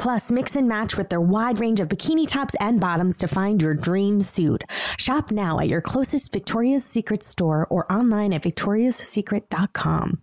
Plus, mix and match with their wide range of bikini tops and bottoms to find your dream suit. Shop now at your closest Victoria's Secret store or online at victoriassecret.com.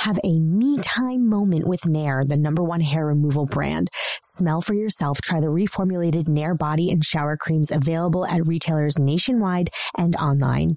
Have a me time moment with Nair, the number one hair removal brand. Smell for yourself. Try the reformulated Nair body and shower creams available at retailers nationwide and online.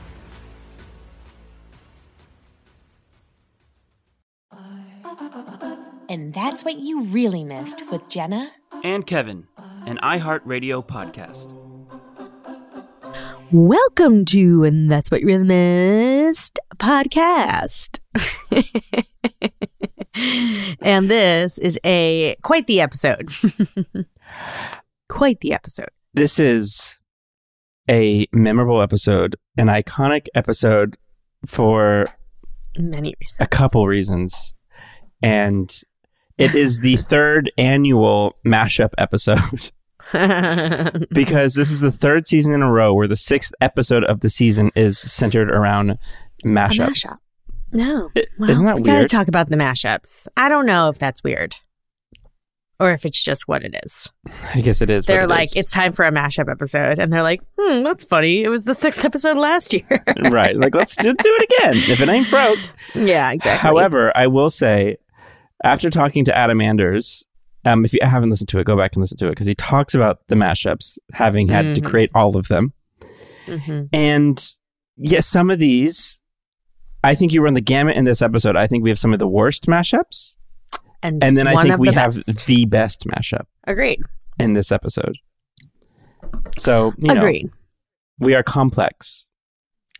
And that's what you really missed with Jenna and Kevin, an iHeartRadio podcast. Welcome to And That's What You Really Missed podcast. and this is a quite the episode. quite the episode. This is a memorable episode, an iconic episode for many reasons. A couple reasons. And it is the third annual mashup episode. because this is the third season in a row where the sixth episode of the season is centered around mashups. Mashup. No, It- isn't that we Gotta talk about the mashups. I don't know if that's weird, or if it's just what it is. I guess it is. They're it like, is. it's time for a mashup episode, and they're like, hmm, that's funny. It was the sixth episode last year. right. Like let's do, do it again. If it ain't broke. yeah, exactly. However, I will say, after talking to Adam Anders, um, if you haven't listened to it, go back and listen to it because he talks about the mashups, having had to Mhm. create all of them. Mhm. And yes, some of these, I think you run the gamut in this episode. I think we have some of the worst mashups, and, and then I think we the have the best mashup agreed. in this episode. So you know, Agreed. we are complex.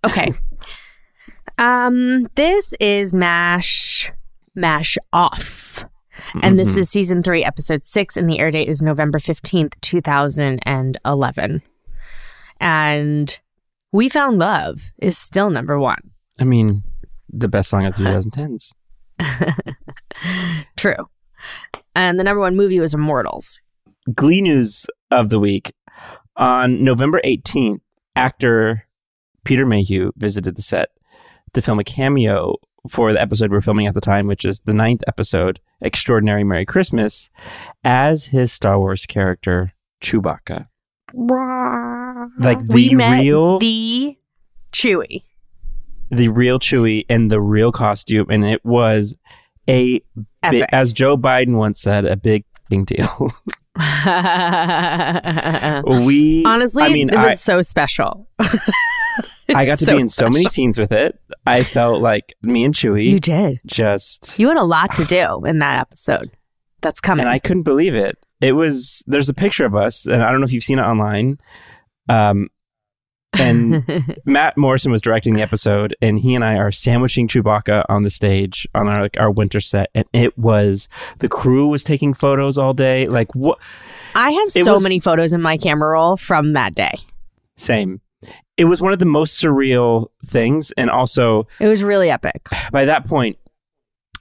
Okay. um, this is Mash Mash Off. And this Mhm. is season three, episode six, and the air date is November 15th, 2011. And We Found Love is still number one. I mean, the best song of the 2010s. True. And the number one movie was Immortals. Glee news of the week. On November 18th, actor Peter Mayhew visited the set to film a cameo for the episode we're filming at the time, which is the ninth episode, Extraordinary Merry Christmas, as his Star Wars character, Chewbacca. Like the we met real, the Chewie. the real Chewie in the real costume, and it was a, bi- as Joe Biden once said, a big f***ing deal. we Honestly, I mean, it was I- so special. I got to So be in so many scenes with it. I felt like me and Chewie You did. just You had a lot to do in that episode. that's coming. and I couldn't believe it. It was there's a picture of us, and I don't know if you've seen it online. Um, and Matt Morrison was directing the episode, and he and I are sandwiching Chewbacca on the stage on our like our winter set, and it was the crew was taking photos all day. Like what? I have so was- many photos in my camera roll from that day. Same. It was one of the most surreal things, and also It was really epic. by that point,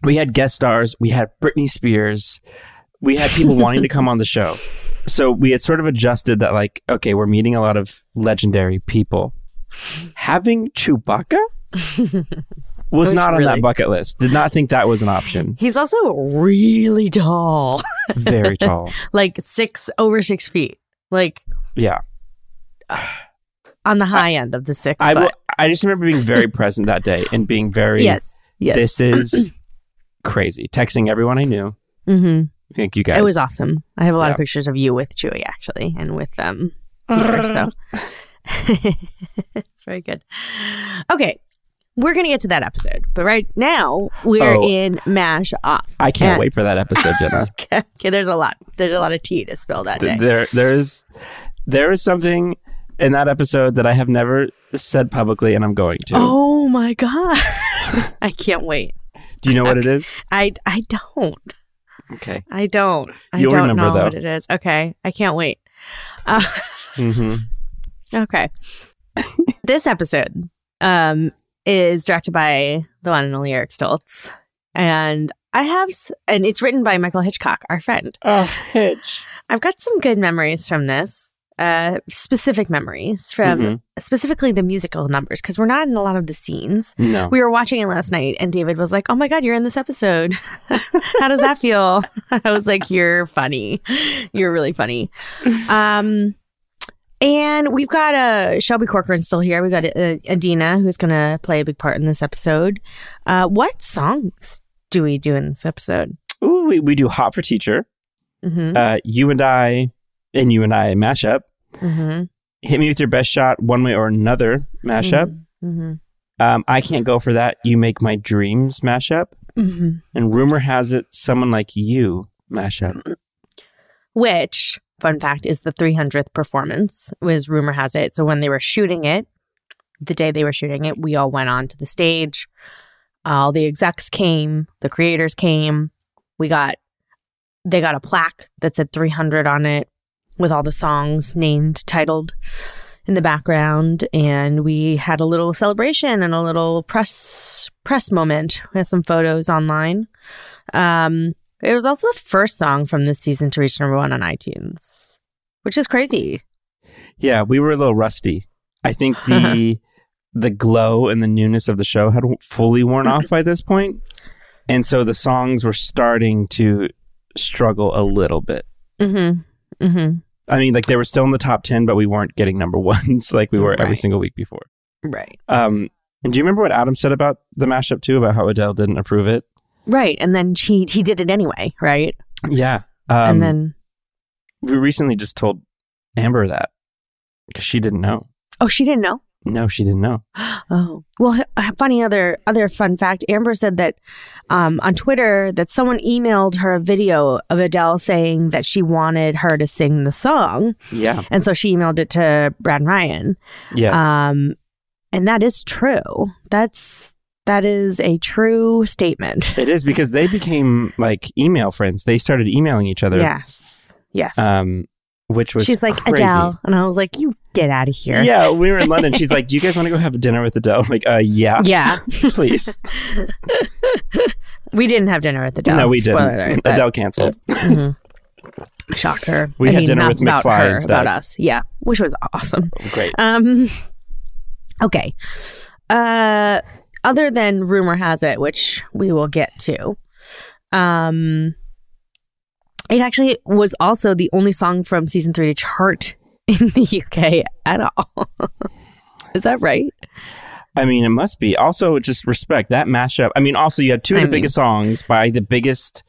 we had guest stars. We had Britney Spears. We had people wanting to come on the show. So we had sort of adjusted that, like, okay, we're meeting a lot of legendary people. Having Chewbacca was, was not on that bucket list. Did not think that was an option. He's also really tall, Very tall. like six over six feet, like Yeah. Uh, on the high end of the six I. I just remember being very present that day and being very, yes, yes. this is crazy. Texting everyone I knew. hmm Thank you guys. It was awesome. I have a lot Yeah. of pictures of you with Chewie actually, and with um Peter. So it's very good. Okay, we're gonna get to that episode, but right now we're Oh. in Mash Off. I can't And- wait for that episode, Jenna. Okay, okay, there's a lot. There's a lot of tea to spill that day. There there is there is something in that episode that I have never said publicly and I'm going to. Oh my god! I can't wait. Do you know what it is? I I don't. Okay. I don't. I You'll don't remember, know though. what it is. Okay, I can't wait. Uh, hmm okay, this episode um is directed by the one and only Eric Stoltz, and I have, and it's written by Michael Hitchcock, our friend. Oh, Hitch. I've got some good memories from this. Uh, specific memories from Mhm. specifically the musical numbers because we're not in a lot of the scenes. No. We were watching it last night, and David was like, "Oh my god, you're in this episode. How does that feel?" I was like, "You're funny. You're really funny." Um, and we've got uh, Shelby Corcoran still here. We've got uh, Idina, who's going to play a big part in this episode. Uh, what songs do we do in this episode? Ooh, we, we do Hot for Teacher. Mm-hmm. Uh, you and I and you and I mashup. Mm-hmm. Hit me with your best shot, one way or another mashup. Mm-hmm. Um, I can't go for that. You make my dreams mashup. Mm-hmm. And rumor has it, someone like you mashup. which fun fact is the 300th performance was rumor has it so when they were shooting it the day they were shooting it we all went on to the stage all the execs came the creators came we got they got a plaque that said 300 on it with all the songs named titled in the background and we had a little celebration and a little press press moment we had some photos online um it was also the first song from this season to reach number one on iTunes, which is crazy. Yeah, we were a little rusty. I think the the glow and the newness of the show had fully worn off by this point, and so the songs were starting to struggle a little bit. Mm-hmm. Mm-hmm. I mean, like they were still in the top ten, but we weren't getting number ones like we were every single week before. Right. Um, and do you remember what Adam said about the mashup too? About how Adele didn't approve it? Right. And then she he did it anyway, right? Yeah. Um, and then we recently just told Amber that because she didn't know. oh, she didn't know. No, she didn't know. Oh well, funny other other fun fact. Amber said that um, on Twitter that someone emailed her a video of Adele saying that she wanted her to sing the song, Yeah. and so she emailed it to Brad and Ryan. Yes. Um, and that is true. That's that is a true statement. It is because they became like email friends. They started emailing each other. Yes. Yes. Um, which was She's like crazy. Adele, and I was like, "You get out of here." Yeah, we were in London. She's like, "Do you guys want to go have dinner with Adele?" I'm like, "Uh, yeah, Yeah. please." we didn't have dinner at the Dell. no, we didn't. Alert, but- Adele canceled. Mhm. Shocker. We I had mean, dinner with about McFly her, instead. about us. Yeah, which was awesome. Great. Um. Okay. Uh. Other than rumor has it, which we will get to, um, it actually was also the only song from season three to chart in the UK at all. Is that right? I mean, it must be. Also, just respect that mashup. I mean, also you had two of I the mean- biggest songs by the biggest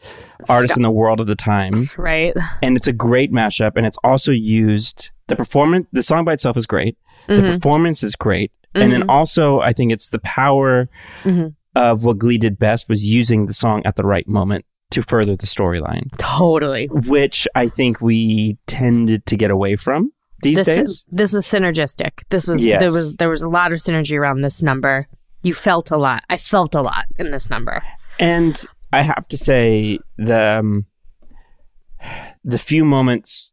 artists in the world of the time, Right. and it's a great mashup. And it's also used. The performance, the song by itself is great. The Mhm. performance is great, and then also I think it's the power Mhm. of what Glee did best was using the song at the right moment to further the storyline, Totally. which I think we tended to get away from these this days. this was synergistic. This was Yes. there was there was a lot of synergy around this number. You felt a lot. I felt a lot in this number. And I have to say the um, the few moments.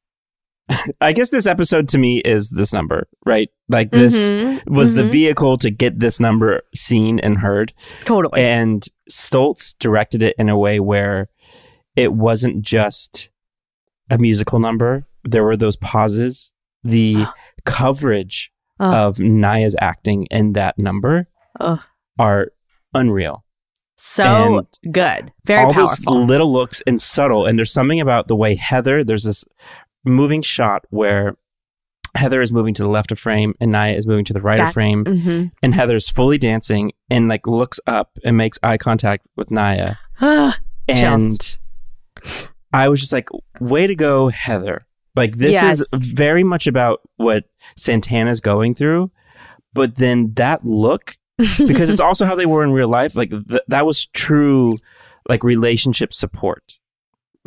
I guess this episode to me is this number, right? Like this Mhm. was the Mhm. vehicle to get this number seen and heard. Totally. And Stoltz directed it in a way where it wasn't just a musical number. There were those pauses, the coverage of Naya's acting in that number are unreal. so good. Very all powerful. those little looks and subtle. And there's something about the way Heather, there's this moving shot where Heather is moving to the left of frame and Naya is moving to the right Back. of frame. hmm And Heather's fully dancing and like looks up and makes eye contact with Naya. And I was just like, way to go, Heather. Like, this Yes. is very much about what Santana's going through. But then that look, because it's also how they were in real life, like, th- that was true, like, relationship support.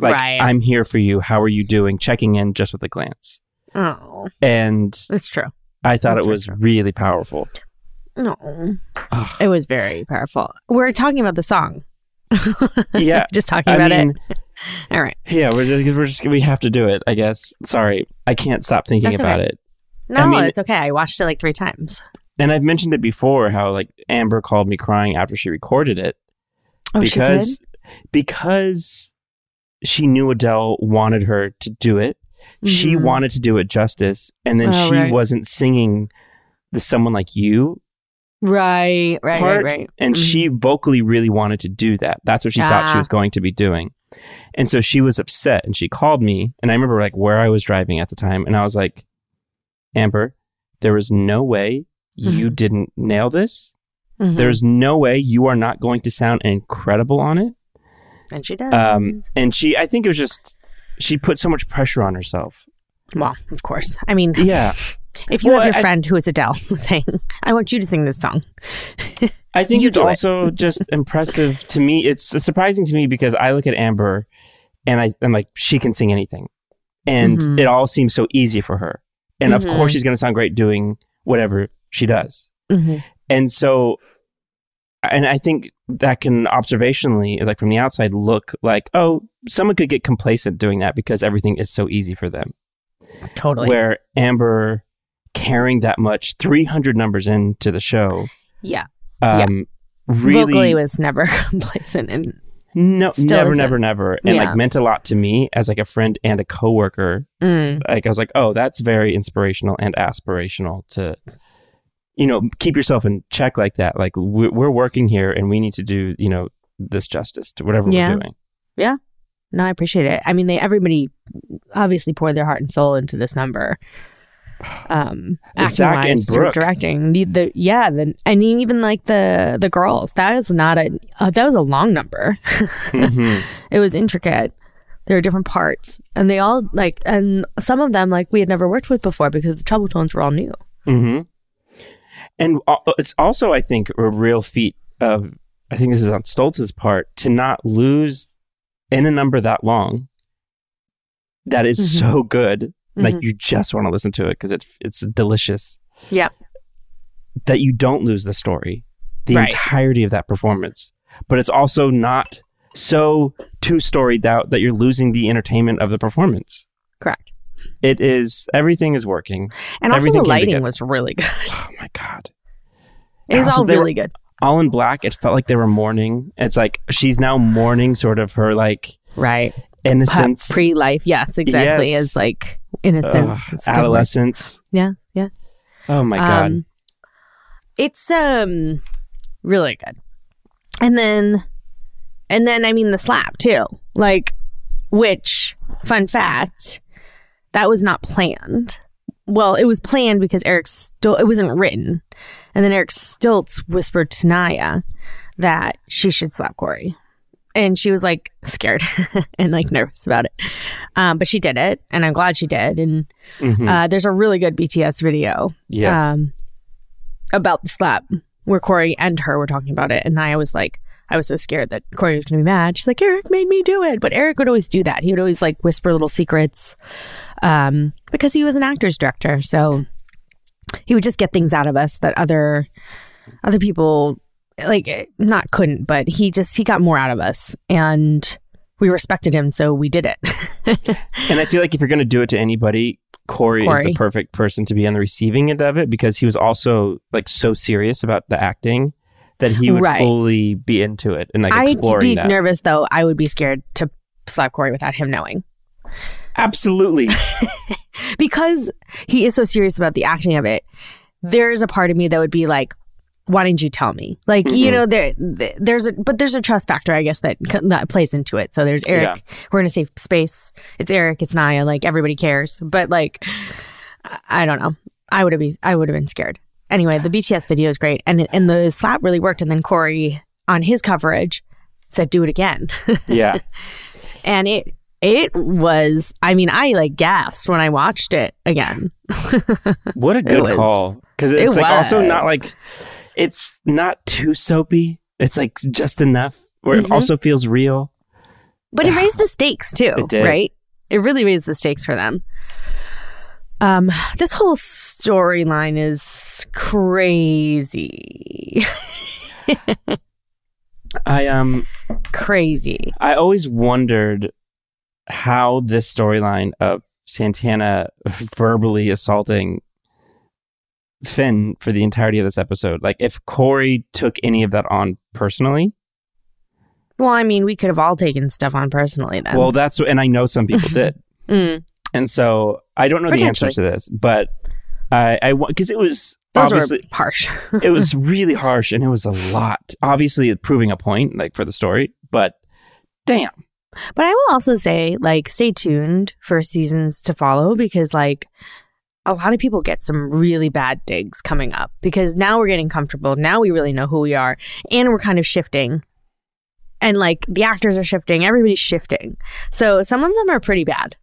Like, Right. I'm here for you. How are you doing? Checking in just with a glance. oh, And it's true. I thought That's it was true. really powerful. No, Ugh. it was very powerful. We're talking about the song. Yeah. just talking I about mean, it. All right. yeah, we're just, we're just, we have to do it, I guess. Sorry. I can't stop thinking That's about okay. it. No, mean- it's okay. I watched it like three times. And I've mentioned it before how like Amber called me crying after she recorded it Oh, because because she knew Adele wanted her to do it. She Mhm. wanted to do it justice and then Oh, she right. wasn't singing the someone like you Right, right, part right, right. and Mhm. she vocally really wanted to do that. That's what she thought she Ah. was going to be doing. And so she was upset and she called me and I remember like where I was driving at the time and I was like Amber, there is no way you Mhm. didn't nail this. Mhm. There's no way you are not going to sound incredible on it. And she does. Um, and she, I think it was just, she put so much pressure on herself. well, of course. I mean, Yeah. if you Well, have your I- friend who is Adele saying, "I want you to sing this song," I think it's do it. also just impressive to me. It's surprising to me because I look at Amber and I, I'm like, she can sing anything. And Mhm. it all seems so easy for her. And of Mhm. course, she's going to sound great doing whatever she does. mm-hmm. And so, and I think that can observationally, like from the outside, look like, oh, someone could get complacent doing that because everything is so easy for them. totally. Where Amber carrying that much, 300 numbers into the show, yeah, Yeah. um, really, vocally was never complacent, and no, never, isn't. never, never, and Yeah. like meant a lot to me as like a friend and a coworker. mm, Like I was like, oh, that's very inspirational and aspirational to, you know, keep yourself in check like that. Like we- we're working here and we need to do, you know, this justice to whatever Yeah. we're doing. Yeah. No, I appreciate it. I mean, they everybody obviously poured their heart and soul into this number. Um, Zach and Brooke. directing the, the yeah, the and even like the the girls. That is not a uh, that was a long number. Mhm. it was intricate. There were different parts, and they all like, and some of them like we had never worked with before because the Troubletones were all new. hmm And it's also, I think, a real feat of, I think this is on Stoltz's part, to not lose in a number that long that is Mhm. so good. Like Mhm. you just want to listen to it because it, it's delicious. Yeah. That you don't lose the story, the Right. entirety of that performance. But it's also not so two storied out that you're losing the entertainment of the performance. Correct. It is, everything is working. And also Everything the lighting was really good. Oh my God. It was all were- really good. all in black. It felt like they were mourning. It's like she's now mourning sort of her like Right. innocence, Pre life. Yes, exactly. Yes. As like innocence. ugh, It's a good adolescence. Yeah. Yeah. Oh my god. Um, it's um really good. And then and then I mean the slap too. Like which fun fact, that was not planned. Well, it was planned because Eric still it wasn't written. And then Eric Stoltz whispered to Naya that she should slap Corey. And she was like scared and like nervous about it. Um, but she did it, and I'm glad she did. And Mhm. uh, there's a really good BTS video yes. um, about the slap where Corey and her were talking about it, and Naya was like, I was so scared that Corey was going to be mad. She's like, Eric made me do it. But Eric would always do that. He would always like whisper little secrets um, because he was an actor's director. So he would just get things out of us that other other people like not couldn't, but he just he got more out of us and we respected him, so we did it. and I feel like if you're going to do it to anybody, Corey, Corey, is the perfect person to be on the receiving end of it because he was also like so serious about the acting that he would right. fully be into it and like I'd be nervous though. I would be scared to slap Corey without him knowing. Absolutely. because he is so serious about the acting of it. There's a part of me that would be like, why didn't you tell me? Like, mm-hmm. you know, there, there's a, but there's a trust factor, I guess, that, that plays into it. So there's Eric. Yeah. We're in a safe space. It's Eric. It's Naya. Like everybody cares. But like, I don't know. I would have been, I would have been scared. Anyway, the BTS video is great, and and the slap really worked. And then Corey on his coverage said, "Do it again." yeah. and it it was. I mean, I like gasped when I watched it again. what a good was, call! Because it's it like was. also not like it's not too soapy. It's like just enough where mm-hmm. it also feels real. But it raised the stakes too, right? It really raised the stakes for them. Um, this whole storyline is crazy. I um crazy. I always wondered how this storyline of Santana verbally assaulting Finn for the entirety of this episode. Like if Corey took any of that on personally. Well, I mean, we could have all taken stuff on personally then. Well, that's and I know some people did. mm. And so I don't know the answer to this, but I I because it was Those obviously harsh. it was really harsh and it was a lot. Obviously, proving a point like for the story, but damn. But I will also say, like, stay tuned for seasons to follow because, like, a lot of people get some really bad digs coming up because now we're getting comfortable. Now we really know who we are and we're kind of shifting. And like the actors are shifting, everybody's shifting. So some of them are pretty bad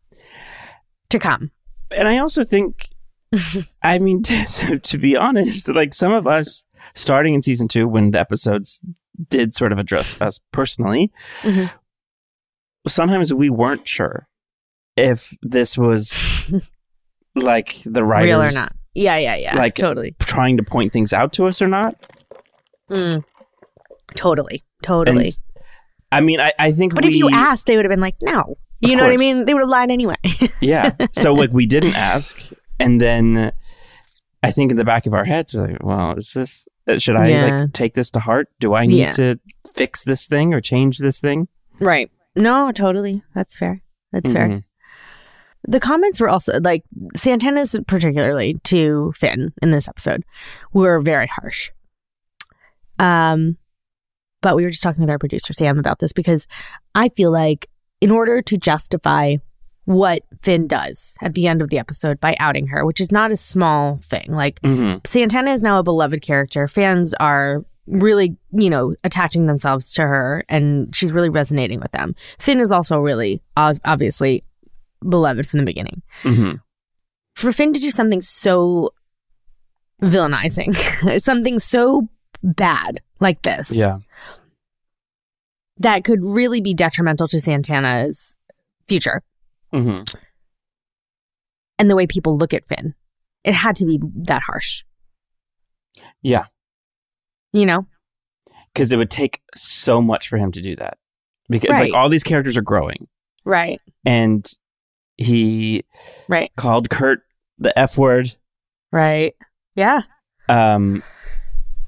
to come. And I also think, I mean, to, to be honest, like some of us starting in season two when the episodes did sort of address us personally, mm-hmm. Sometimes we weren't sure if this was like the writers real or not. Yeah, yeah, yeah. Like totally trying to point things out to us or not. Mm. Totally, totally. And, I mean, I, I think. But we, if you asked, they would have been like, "No." You know course. what I mean? They would have lied anyway. yeah. So like we didn't ask, and then I think in the back of our heads, we're like, "Well, is this? Uh, should I yeah. like take this to heart? Do I need yeah. to fix this thing or change this thing?" Right. No, totally. That's fair. That's mm-hmm. fair. The comments were also like Santana's, particularly to Finn in this episode, were very harsh. Um, but we were just talking with our producer Sam about this because I feel like in order to justify what Finn does at the end of the episode by outing her, which is not a small thing. Like mm-hmm. Santana is now a beloved character. Fans are really, you know, attaching themselves to her and she's really resonating with them. Finn is also really obviously beloved from the beginning. Mm-hmm. For Finn to do something so villainizing, something so bad like this, yeah, that could really be detrimental to Santana's future. Mm-hmm. And the way people look at Finn, it had to be that harsh. Yeah, you know, because it would take so much for him to do that. Because right. like all these characters are growing, right? And he right called Kurt the F word. Right. Yeah. Um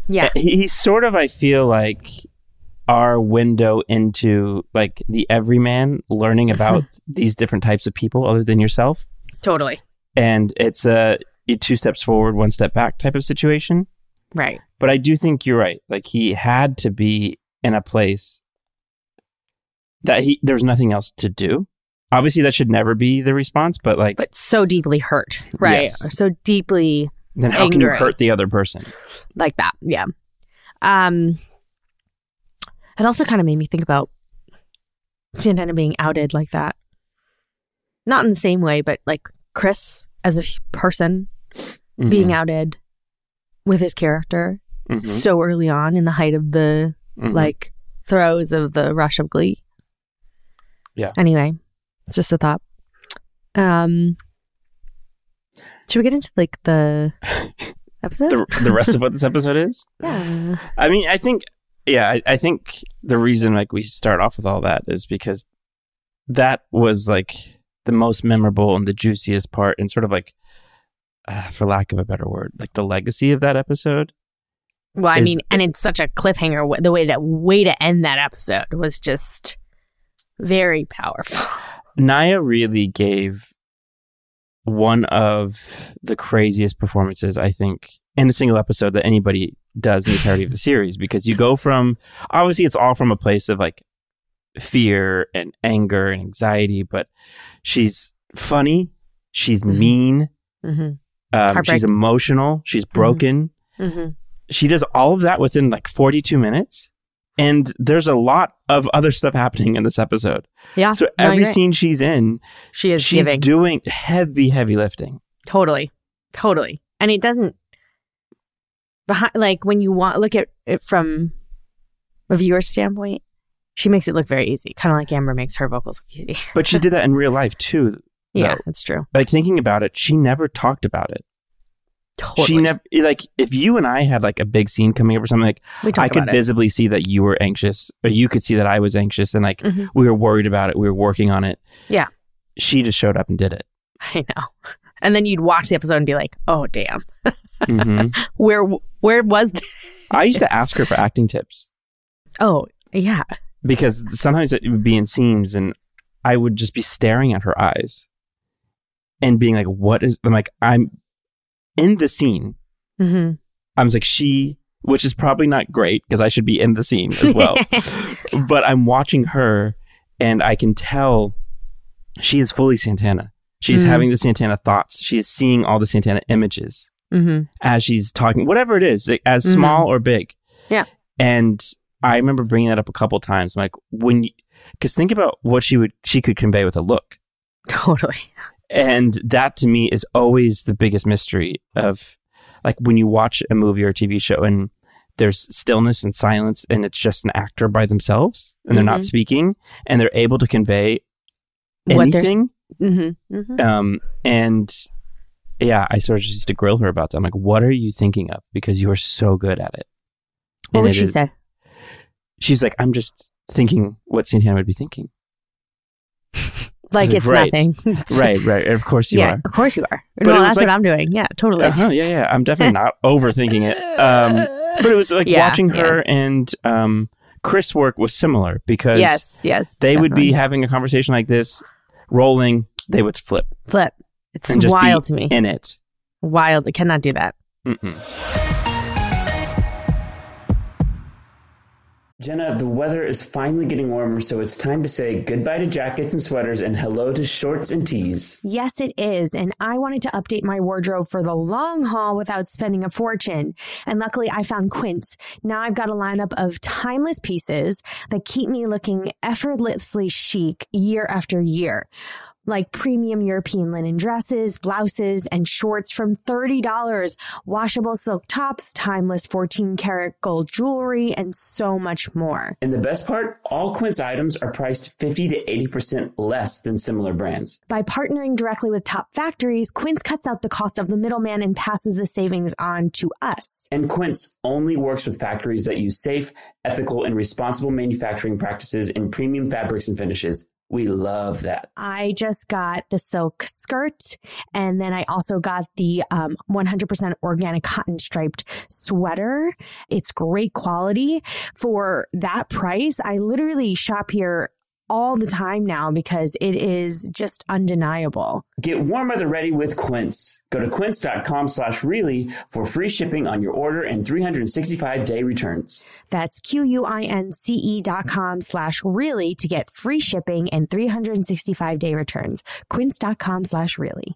yeah. He, he's sort of I feel like our window into like the everyman learning about these different types of people other than yourself. Totally. And it's a, a two steps forward, one step back type of situation. Right. But I do think you're right. Like he had to be in a place that he there's nothing else to do obviously that should never be the response, but like, but so deeply hurt, right? Yes. So deeply. Then how angry. can you hurt the other person like that? Yeah. Um. It also kind of made me think about Santana being outed like that. Not in the same way, but like Chris as a person mm-hmm. being outed with his character mm-hmm. so early on in the height of the mm-hmm. like throes of the rush of glee. Yeah. Anyway, it's just a thought. Um, should we get into like the episode? The, the rest of what this episode is? yeah. I mean, I think, yeah, I, I think the reason like we start off with all that is because that was like the most memorable and the juiciest part, and sort of like, uh, for lack of a better word, like the legacy of that episode. Well, I Is- mean, and it's such a cliffhanger. The way that way to end that episode was just very powerful. Naya really gave one of the craziest performances I think in a single episode that anybody does in the entirety of the series because you go from obviously it's all from a place of like fear and anger and anxiety but she's funny she's Mhm. mean Mm-hmm. Um, she's emotional she's broken Mm-hmm. she does all of that within like 42 minutes and there's a lot of other stuff happening in this episode Yeah. so every you're right. scene she's in she is she's giving doing heavy, heavy lifting. totally, totally, and it doesn't behind like when you want look at it from a viewer standpoint. She makes it look very easy, kind of like Amber makes her vocals look easy. But she did that in real life too. Yeah, that's true. Like thinking about it, she never talked about it. Totally. She never like if you and I had like a big scene coming up or something like I could visibly see that you were anxious or you could see that I was anxious and like Mhm. we were worried about it, we were working on it. Yeah. She just showed up and did it. I know. And then you'd watch the episode and be like, "Oh, damn, hmm where where was?" This? I used to ask her for acting tips Oh, yeah. because sometimes it would be in scenes and I would just be staring at her eyes and being like, "What is?" I'm like, "I'm in the scene." Mm-hmm. I was like, she, which is probably not great because I should be in the scene as well. but I'm watching her and I can tell she is fully Santana. She's Mm. having the Santana thoughts. She is seeing all the Santana images mm-hmm. as she's talking, whatever it is, like, as Mhm. small or big. Yeah. And I remember bringing that up a couple times. I'm like, when, because think about what she would, she could convey with a look. Totally. And that to me is always the biggest mystery of like when you watch a movie or a TV show and there's stillness and silence and it's just an actor by themselves and they're not Mhm. speaking and they're able to convey What they're s- anything. Mm-hmm. Mm-hmm. Um, and yeah, I sort of just used to grill her about that. I'm like, what are you thinking of? Because you are so good at it. What And would it she is- say? She's like, I'm just thinking what Santana would be thinking. Like it's Right. nothing. right, right. Of course you yeah, are. of course you are. But no, that's like- what I'm doing. Yeah, totally. Uh-huh, yeah, yeah. I'm definitely not overthinking it. Um, but it was like Yeah, watching her and um, Chris work was similar because yes, yes. they would be having a conversation like this, rolling. They would flip flip. It's wild to me. in it. wild. I cannot do that. Mm-mm. Jenna, the weather is finally getting warmer, so it's time to say goodbye to jackets and sweaters and hello to shorts and tees. Yes, it is. And I wanted to update my wardrobe for the long haul without spending a fortune. And luckily I found Quince. Now I've got a lineup of timeless pieces that keep me looking effortlessly chic year after year. Like premium European linen dresses, blouses, and shorts from $30, washable silk tops, timeless 14 karat gold jewelry, and so much more. And the best part, all Quince items are priced 50 to 80% less than similar brands. By partnering directly with top factories, Quince cuts out the cost of the middleman and passes the savings on to us. And Quince only works with factories that use safe, ethical, and responsible manufacturing practices in premium fabrics and finishes. We love that. I just got the silk skirt and then I also got the um, 100% organic cotton striped sweater. It's great quality for that price. I literally shop here all the time now because it is just undeniable. Get warm weather ready with Quince. Go to quince.com slash really for free shipping on your order and 365 day returns. That's Q-U-I-N-C-E dot com slash really to get free shipping and 365 day returns. Quince.com slash really.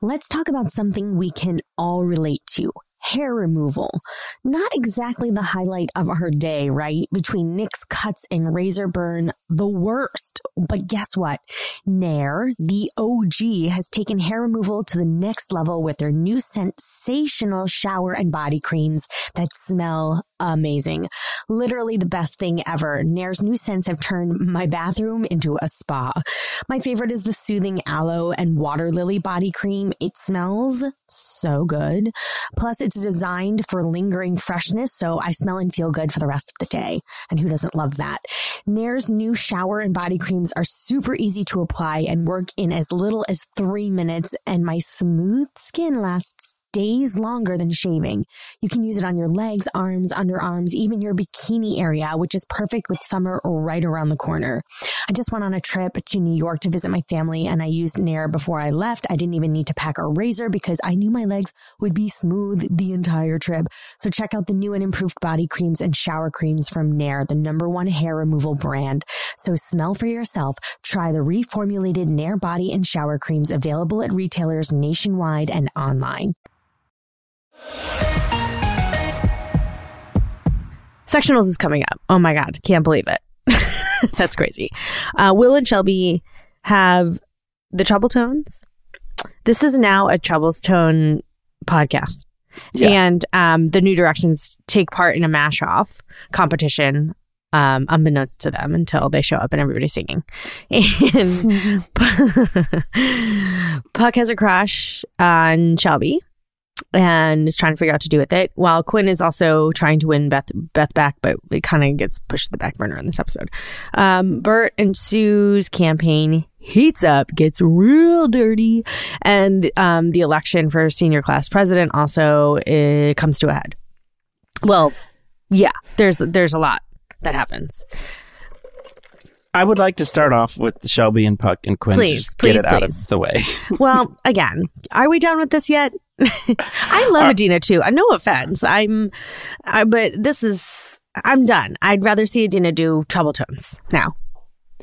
Let's talk about something we can all relate to hair removal. Not exactly the highlight of our day, right? Between nicks cuts and razor burn, the worst. But guess what? Nair, the OG, has taken hair removal to the next level with their new sensational shower and body creams that smell amazing. Literally the best thing ever. Nair's new scents have turned my bathroom into a spa. My favorite is the soothing aloe and water lily body cream. It smells so good. Plus, it's designed for lingering freshness, so I smell and feel good for the rest of the day. And who doesn't love that? Nair's new shower and body creams are super easy to apply and work in as little as three minutes, and my smooth skin lasts days longer than shaving. You can use it on your legs, arms, underarms, even your bikini area, which is perfect with summer right around the corner. I just went on a trip to New York to visit my family and I used Nair before I left. I didn't even need to pack a razor because I knew my legs would be smooth the entire trip. So check out the new and improved body creams and shower creams from Nair, the number one hair removal brand. So smell for yourself. Try the reformulated Nair body and shower creams available at retailers nationwide and online. Sectionals is coming up. Oh my God. Can't believe it. That's crazy. Uh, Will and Shelby have the Troubletones. This is now a Troubles Tone podcast. Yeah. And um, the New Directions take part in a mash off competition, um, unbeknownst to them until they show up and everybody's singing. And Puck has a crush on Shelby and is trying to figure out what to do with it, while Quinn is also trying to win Beth Beth back, but it kind of gets pushed to the back burner in this episode. Um, Burt and Sue's campaign heats up, gets real dirty, and um, the election for senior class president also uh, comes to a head. Well, yeah, there's there's a lot that happens. I would like to start off with Shelby and Puck and Quinn. Please, just please, get it out please. of the way. Well, again, are we done with this yet? I love Idina too. Uh, No offense. I'm, I, but this is, I'm done. I'd rather see Idina do Troubletones now.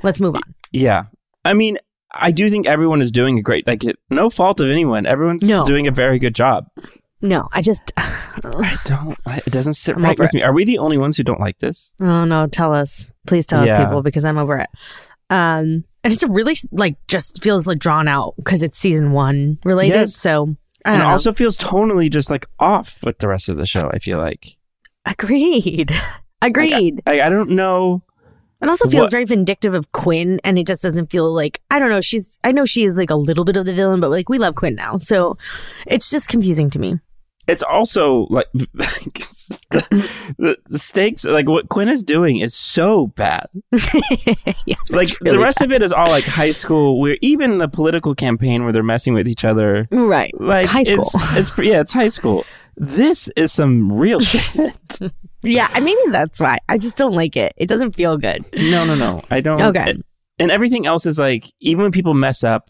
Let's move on. yeah. I mean, I do think everyone is doing a great, like, it, no fault of anyone. Everyone's No. doing a very good job. No, I just, I don't, it doesn't sit I'm right with me. Are we the only ones who don't like this? oh no, tell us. Please tell us, people, because I'm over it. Um, and it's a really, like, just feels like drawn out because it's season one related. Yes. So, And know. also feels tonally just like off with the rest of the show, I feel like. agreed. Agreed. I, I don't know. It also feels What- very vindictive of Quinn, and it just doesn't feel like I don't know. She's I know she is like a little bit of the villain, but like we love Quinn now, so it's just confusing to me. It's also like the, the, the stakes, like what Quinn is doing is so bad. yes, like really the rest bad. of it is all like high school where even the political campaign where they're messing with each other right? like High school. it's, it's yeah it's high school this is some real shit Yeah, I maybe that's why I just don't like it. It doesn't feel good. no no no i don't Okay. and everything else is like even when people mess up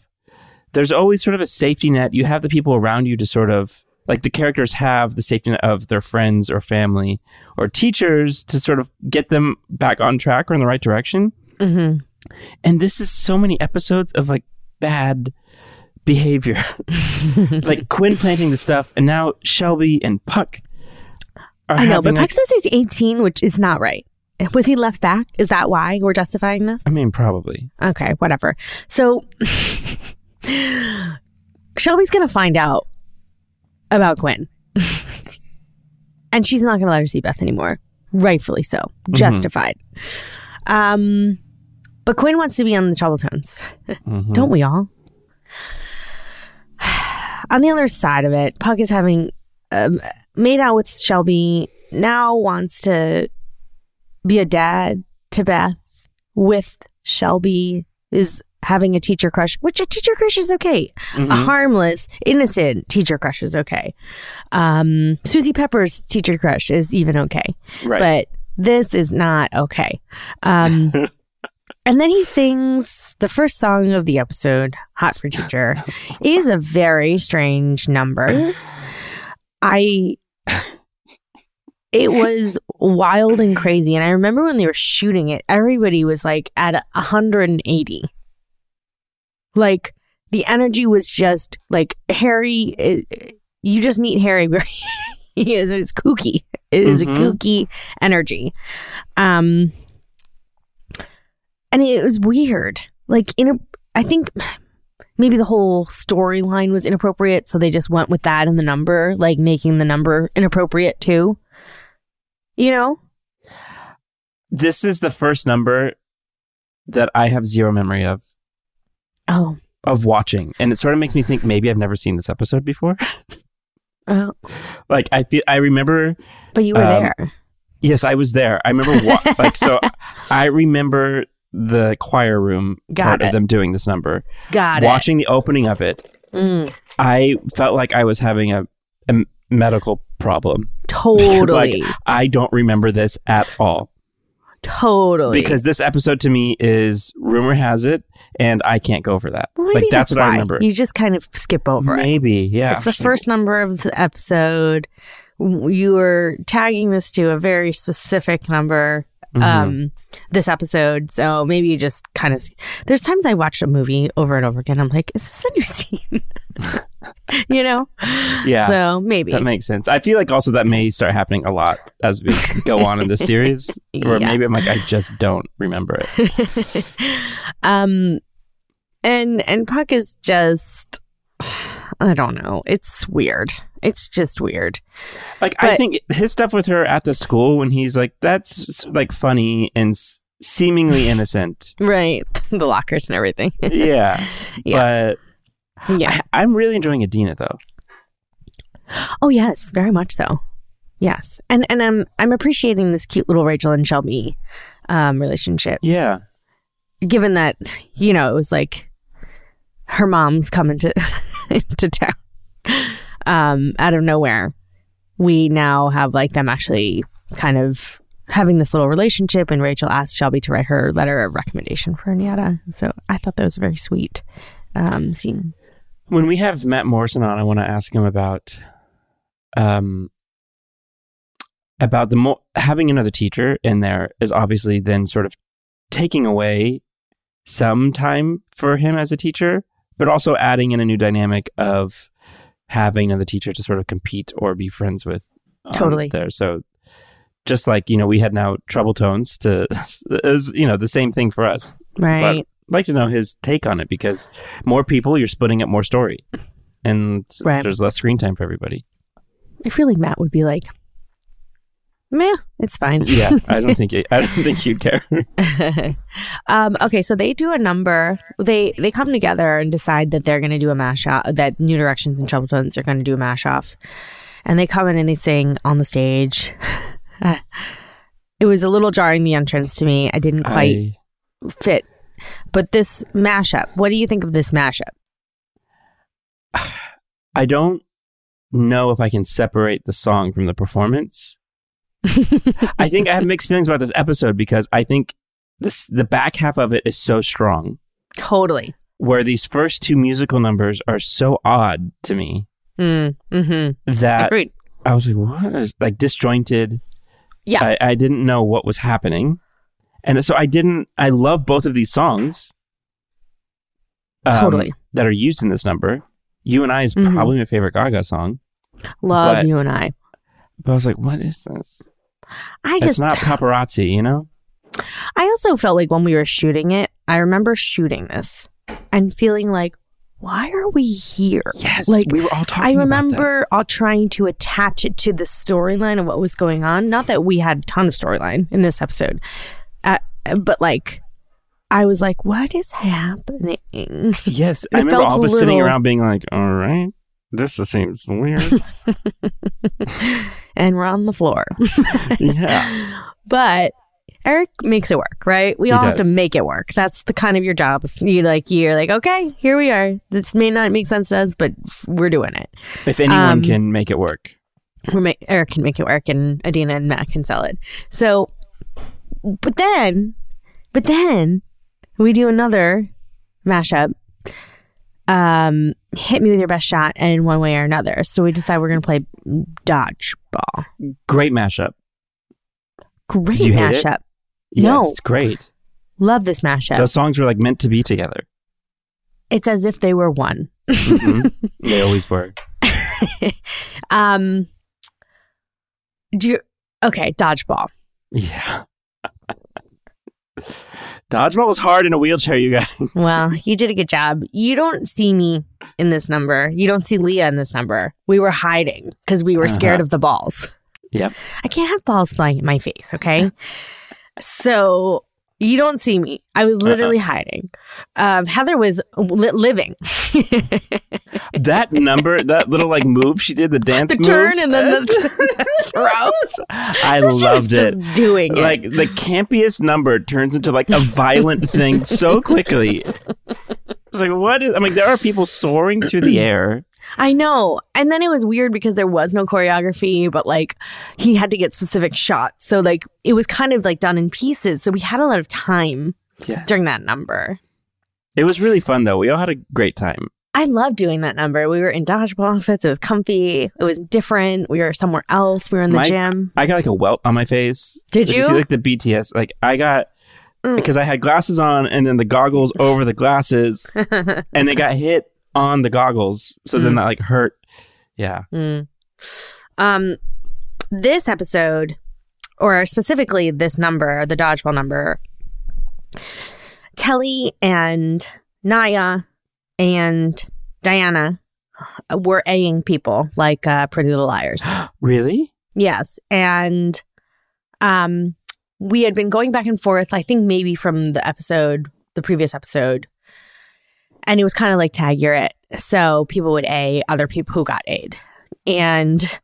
there's always sort of a safety net you have the people around you to sort of like the characters have the safety net of their friends or family or teachers to sort of get them back on track or in the right direction hmm and this is so many episodes of like bad behavior like quinn planting the stuff and now shelby and puck are I know, but like- Puck says he's 18, which is not right. Was he left back? Is that why we're justifying this? i mean probably Okay, whatever. So Shelby's gonna find out about Quinn. and she's not going to let her see Beth anymore. Rightfully so. Justified. Um, but Quinn wants to be on the Troubletones. Mhm. Don't we all? on the other side of it, Puck is having um, made out with Shelby, now wants to be a dad to Beth with Shelby, is having a teacher crush, which a teacher crush is okay. A Mhm. harmless, innocent teacher crush is okay. Um, Suzy Pepper's teacher crush is even okay Right. but this is not okay. Um, and then he sings the first song of the episode, Hot for Teacher. It is a very strange number. I. It was wild and crazy. And I remember when they were shooting it, everybody was like at 180. Like the energy was just like Harry. eh, You just meet Harry where he is. It's kooky. It is Mhm. a kooky energy. Um, and it was weird. Like in a, I think maybe the whole storyline was inappropriate, so they just went with that and the number, like making the number inappropriate too. You know? this is the first number that I have zero memory of Oh, of watching, and it sort of makes me think maybe I've never seen this episode before. oh like I feel I remember. but you were Um, there. Yes, I was there. I remember wa- like so. I remember the choir room Got part it. of them doing this number. Got Watching the opening of it, it. Mm, I felt like I was having a, a medical problem. totally. I don't remember this at all totally. because this episode to me is rumor has it, and I can't go for that. Well, like that's, what I remember. You just kind of skip over it. Maybe, yeah. It's the first number of the episode. You were tagging this to a very specific number Mhm. um this episode so maybe you just kind of there's times i watch a movie over and over again i'm like is this a new scene you know Yeah. so maybe That makes sense. I feel like also that may start happening a lot as we go on in the series, or Yeah. maybe I'm like I just don't remember it. um and and puck is just i don't know it's weird it's just weird Like I think his stuff with her at the school when he's like that's like funny and s- seemingly innocent. right the lockers and everything Yeah, Yeah. but yeah I, I'm really enjoying Idina though. Oh yes, very much so. Yes, and and I'm I'm appreciating this cute little Rachel and Shelby um, relationship. Yeah, Given that you know it was like her mom's coming to to town um, out of nowhere, we now have like them actually kind of having this little relationship. And Rachel asked Shelby to write her letter of recommendation for NYADA. So I thought that was a very sweet um, scene. when we have Matt Morrison on, I want to ask him about um about the mo- having another teacher in there is obviously then sort of taking away some time for him as a teacher, but also adding in a new dynamic of having another teacher to sort of compete or be friends with. um, Totally. there. So just like you know, we had now Troubletones to is you know the same thing for us. Right. But I'd like to know his take on it because more people, you're splitting up more story, and Right. there's less screen time for everybody. I feel like Matt would be like, meh, it's fine. Yeah, I don't think I don't think you'd care. um, okay, so they do a number. They they come together and decide that they're going to do a mash off. That New Directions and Troubletones are going to do a mash off, and they come in and they sing on the stage. it was a little jarring the entrance to me. I didn't quite I, fit. But this mashup, what do you think of this mashup? I don't know if I can separate the song from the performance. I think I have mixed feelings about this episode because I think this the back half of it is so strong, Totally. where these first two musical numbers are so odd to me Mm, mm-hmm. that Agreed. I was like, what is like disjointed. Yeah. I, I didn't know what was happening. And so I didn't, I love both of these songs. um, Totally. That are used in this number. You and I is Mhm. probably my favorite Gaga song. Love but- you and I. But I was like, what is this? I It's just not paparazzi, you know? I also felt like when we were shooting it, I remember shooting this and feeling like, why are we here? Yes, Like, we were all talking. I remember all trying to attach it to the storyline of what was going on. Not that we had a ton of storyline in this episode, uh, but like, I was like, what is happening? Yes, I It remember felt all of us sitting around being like, "All right, this just seems weird." and we're on the floor. yeah, but Eric makes it work, right? We He all have to make it work. That's the kind of your job. You like you're like, okay, here we are. This may not make sense to us, but we're doing it. if anyone Um, can make it work, We're ma- Eric can make it work, and Idina and Matt can sell it. So, but then, but then we do another mashup. Um, hit me with your best shot, and in one way or another. So we decide we're gonna play dodgeball. great mashup. Great You mashup. Yes, No. it's great. Love this mashup. Those songs were like meant to be together. it's as if they were one. Mhm. they always were. um do you okay dodgeball Yeah. Dodgeball was hard in a wheelchair, you guys. well you did a good job you don't see me in this number you don't see leah in this number we were hiding because we were scared Uh-huh. of the balls Yep. i can't have balls flying in my face okay so you don't see me i was Uh-uh. literally hiding um, heather was li- living That number, that little like move she did, the dance the move. turn and then the throw I was loved it. just doing it Like the campiest number turns into like a violent thing so quickly. It's like what is? I mean, there are people soaring through the air. I know. And then it was weird because there was no choreography, but like he had to get specific shots. So like it was kind of like done in pieces. So we had a lot of time Yes. during that number. It was really fun though. We all had a great time. I love doing that number. We were in dodgeball outfits. It was comfy. It was different. We were somewhere else. We were in the My- gym. I got like a welt on my face. Did Did you? see like the BTS? Like I got Mm. because I had glasses on and then the goggles over the glasses and they got hit on the goggles. So then Mm. that like hurt. Yeah. Mm. Um, this episode, or specifically this number, the dodgeball number, Telly and Naya and Dianna were A-ing people like uh, Pretty Little Liars. Really? yes, and um, we had been going back and forth. I think maybe from the episode, the previous episode, and it was kind of like tag you're it. So people would A other people who got A'd, and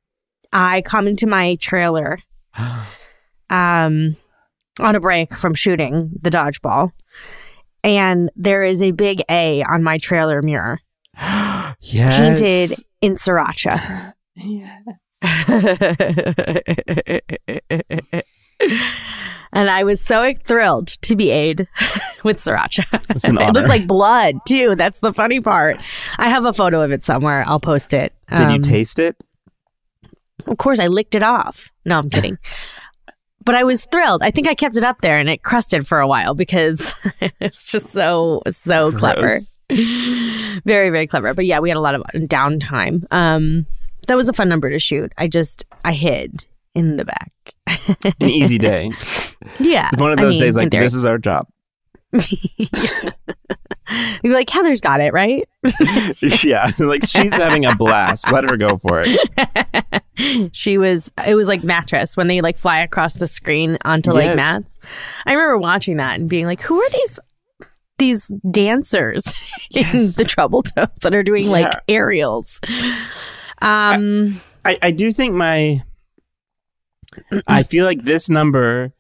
I come into my trailer um, on a break from shooting the dodgeball, and there is a big A on my trailer mirror yes. painted in sriracha. and I was so thrilled to be aid with sriracha. It looked like blood too. That's the funny part. I have a photo of it somewhere. I'll post it. Did you Um, taste it? Of course, I licked it off. No, I'm kidding. but I was thrilled. I think I kept it up there and it crusted for a while because it's just so so clever. Very very clever. But yeah, we had a lot of downtime. Um, that was a fun number to shoot. I just I hid in the back. An easy day. Yeah, It's one of I those mean, days like this is our job. You'd be like, Heather's got it right. yeah. Like she's having a blast. Let her go for it. she was it was like mattress when they like fly across the screen onto like Yes. mats i remember watching that and being like who are these these dancers Yes. in the Troubletones that are doing like Yeah. aerials um I, I do think my I feel like this number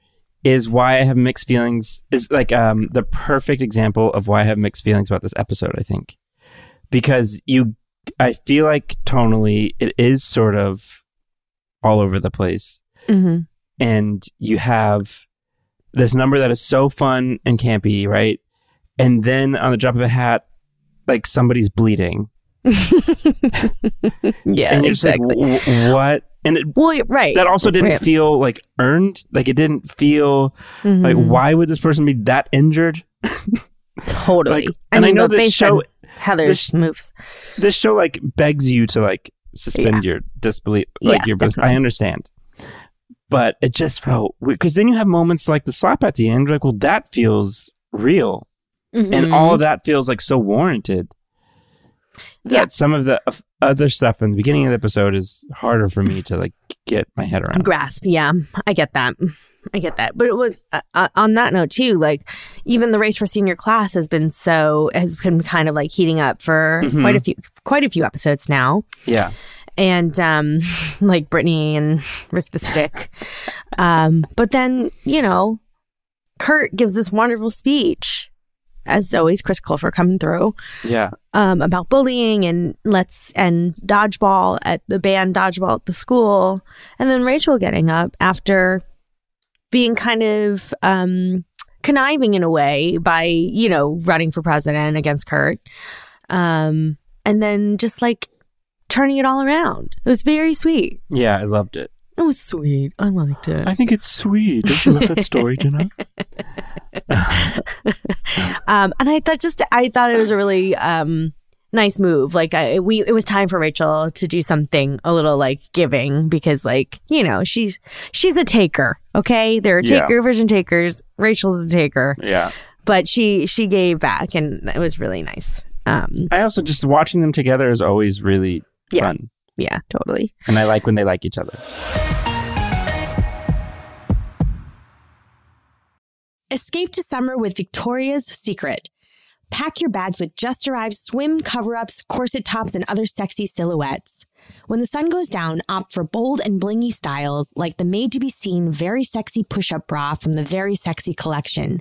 is why I have mixed feelings is like um the perfect example of why I have mixed feelings about this episode, I think. Because you I feel like tonally it is sort of all over the place. mhm. And you have this number that is so fun and campy, right? And then on the drop of a hat, like somebody's bleeding. yeah and exactly like, what? And it well right that also didn't Right. feel like earned. Like it didn't feel like Mhm. why would this person be that injured? totally Like, i and I know this show- heather's this- moves This show like begs you to like suspend your disbelief. Like Yes, your, definitely. I understand, but it just felt because then you have moments like the slap at the end. Like, well, that feels real, and Mhm. all of that feels like so warranted. That Yeah. some of the other stuff in the beginning of the episode is harder for me to like get my head around. grasp. Yeah, I get that. I get that. But it was, uh, uh, on that note too, like even the race for senior class has been so has been kind of like heating up for Mhm. quite a few quite a few episodes now. Yeah. and um like Brittany and Rick the Stick. Um but then, you know, Kurt gives this wonderful speech as always Chris Colfer coming through Yeah. um about bullying and let's and dodgeball at the band dodgeball at the school and then Rachel getting up after being kind of um conniving in a way by, you know, running for president against Kurt. Um and then just like turning it all around. It was very sweet. Yeah. I loved it. It was sweet. I liked it. I think it's sweet. Don't you love that story, Jenna? um, and I thought just I thought it was a really um nice move. Like I, we, it was time for Rachel to do something a little like giving because like you know she's she's a taker. Okay, there are Yeah. taker vision takers. Rachel's a taker, Yeah. but she she gave back, and it was really nice. Um, I also just watching them together is always really Yeah. fun. Yeah, totally. And I like when they like each other. Escape to summer with Victoria's Secret. Pack your bags with just arrived swim cover ups, corset tops, and other sexy silhouettes. When the sun goes down, opt for bold and blingy styles like the made to be seen very sexy push up bra from the Very Sexy collection.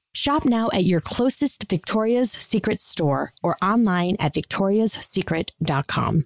Shop now at your closest Victoria's Secret store or online at victoriassecret.com.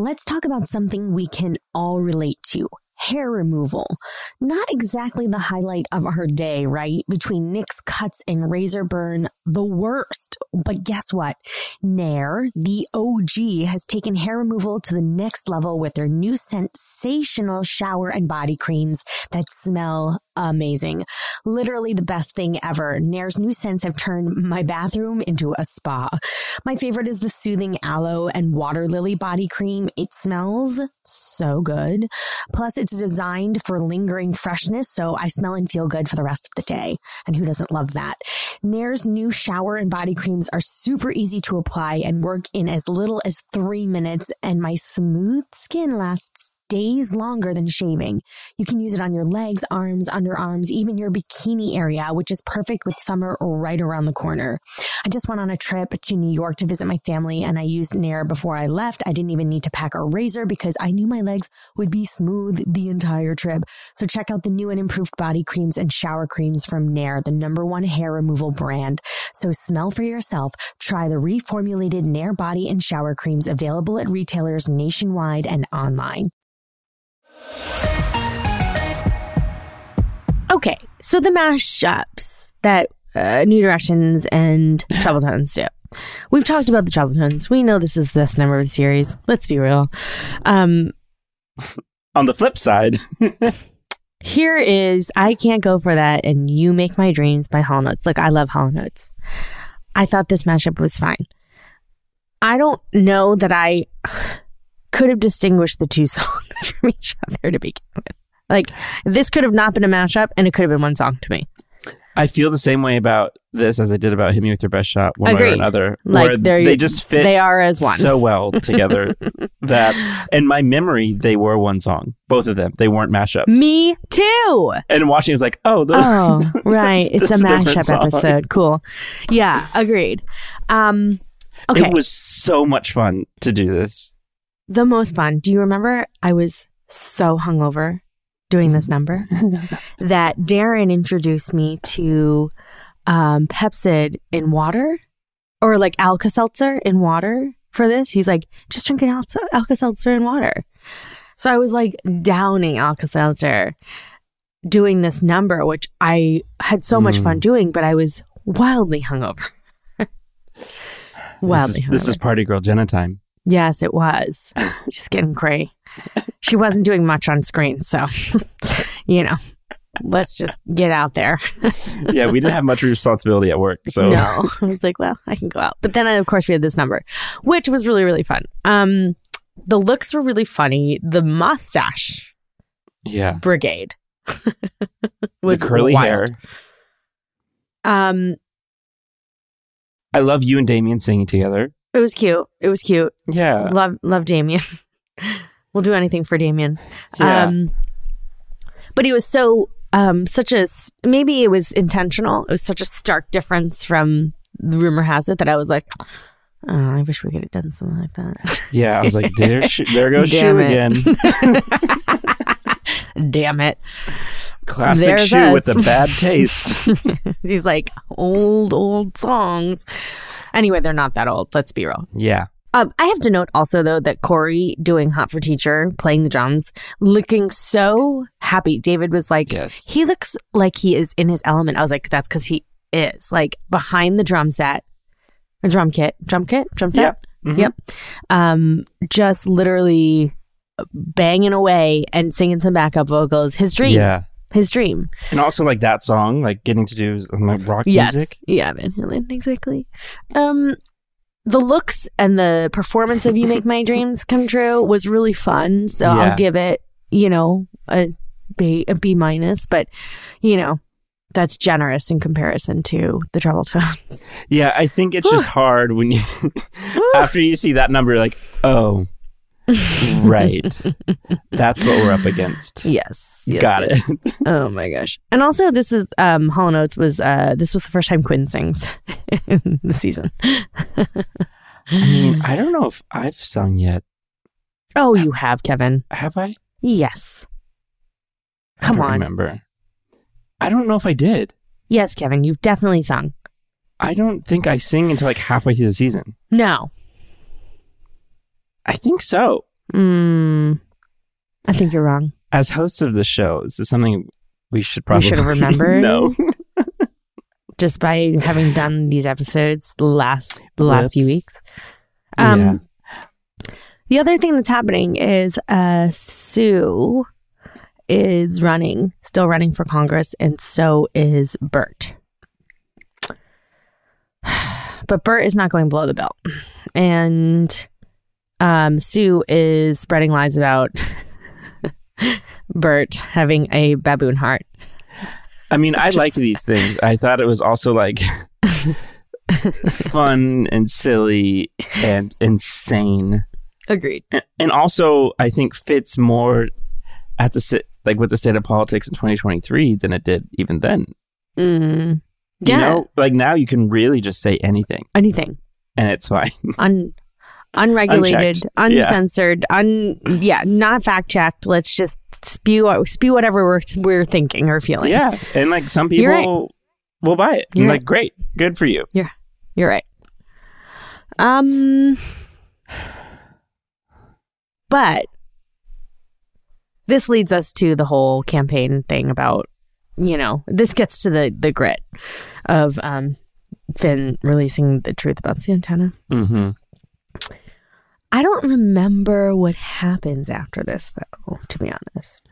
Let's talk about something we can all relate to. Hair removal. Not exactly the highlight of our day, right? Between Nick's cuts and razor burn, the worst. But guess what? Nair, the OG, has taken hair removal to the next level with their new sensational shower and body creams that smell amazing. Literally the best thing ever. Nair's new scents have turned my bathroom into a spa. My favorite is the soothing aloe and water lily body cream. It smells so good. Plus, it's designed for lingering freshness, so I smell and feel good for the rest of the day. And who doesn't love that? Nair's new shower and body creams are super easy to apply and work in as little as three minutes, and my smooth skin lasts days longer than shaving. You can use it on your legs, arms, underarms, even your bikini area, which is perfect with summer right around the corner. I just went on a trip to New York to visit my family and I used Nair before I left. I didn't even need to pack a razor because I knew my legs would be smooth the entire trip. So check out the new and improved body creams and shower creams from Nair, the number one hair removal brand. So smell for yourself. Try the reformulated Nair body and shower creams available at retailers nationwide and online. Okay, so the mashups that uh, New Directions and Troubletones do. we've talked about the Troubletones. We know this is the best number of the series. Let's be real. Um, On the flip side, here is I Can't Go For That and You Make My Dreams by Hall & Oates. Like, I love Hall & Oates. I thought this mashup was fine. I don't know that I could have distinguished the two songs from each other to begin with. Like, this could have not been a mashup and it could have been one song to me. I feel the same way about this as I did about Hit Me With Your Best Shot, one way or another. Like, where they're- just fit They are as one. so well together that, in my memory, they were one song. Both of them. They weren't mashups. me too. And watching, it was like, oh, those, Oh, right. It's a mashup episode. Cool. Yeah, agreed. Um, okay. It was so much fun to do this. The most fun. Do you remember I was so hungover doing this number that Darren introduced me to um, Pepcid in water or like Alka Seltzer in water for this. He's like, just drink an Alka Seltzer in water. So I was like downing Alka Seltzer doing this number, which I had so much Mm. fun doing, but I was wildly hungover. wildly This is, this is Party Girl Jenna time. Yes, it was. She's getting cray. She wasn't doing much on screen, so you know, let's just get out there. Yeah, we didn't have much responsibility at work. So No, I was like, well, I can go out. But then, of course, we had this number, which was really, really fun. Um, the looks were really funny. The mustache yeah. brigade was the curly wild. hair. Um, I love you and Damien singing together. It was cute. It was cute. Yeah. Love, love Damien. we'll do anything for Damien. Yeah. Um, but he was so um such a maybe it was intentional. It was such a stark difference from the rumor has it that I was like, oh, I wish we could have done something like that. yeah. I was like, there, sh- there goes Schue again. Damn it! Classic There's Schue us. with a bad taste. These like old old songs. Anyway, they're not that old. Let's be real. yeah. Um, I have to note also though that Corey doing Hot for Teacher, playing the drums, looking so happy. David was like, Yes. he looks like he is in his element. I was like, that's because he is like behind the drum set, a drum kit, drum kit, drum set. Yep. Mhm. Yep. Um, just literally banging away and singing some backup vocals. His dream. Yeah. His dream. And also like that song, like getting to do like rock Yes. music. Yeah, Van Halen, exactly. Um, the looks and the performance of "You Make My Dreams Come True" was really fun. So Yeah. I'll give it, you know, a B, a B minus. But you know, that's generous in comparison to the Troubletones. Yeah, I think it's just hard when you after you see that number, you're like, oh, right, that's what we're up against. yes, yes, Got it. Oh my gosh! And also, this is um, Hall & Oates was uh, this was the first time Quinn sings in the season. I mean, I don't know if I've sung yet. oh, you have Kevin. Have I? Yes. I Come don't on. Remember? I don't know if I did. Yes, Kevin, you've definitely sung. I don't think I sing until like halfway through the season. No. I think so. Mm, I think you're wrong. As hosts of the show, this is something we should probably should have remembered. no. Just by having done these episodes the last the last few weeks. Um the other thing that's happening is uh Sue is running, still running for Congress, and so is Burt. But Burt is not going below the belt. And um, Sue is spreading lies about Burt having a baboon heart. I mean, I like these things. I thought it was also like fun and silly and insane. Agreed. And- also, I think fits more at the like with the state of politics in 2023 than it did even then. Mm. You Yeah. know, like now you can really just say anything Anything. and it's fine. Un- unregulated, Unchecked. Yeah. uncensored, un yeah, not fact checked. Let's just spew spew whatever we're we're thinking or feeling. yeah. And like some people right. will buy it. And You're like, great. Good for you. Yeah, you're right. Um but this leads us to the whole campaign thing about, you know, this gets to the the grit of um Finn releasing the truth about Santana. Mm-hmm. I don't remember what happens after this, though, to be honest.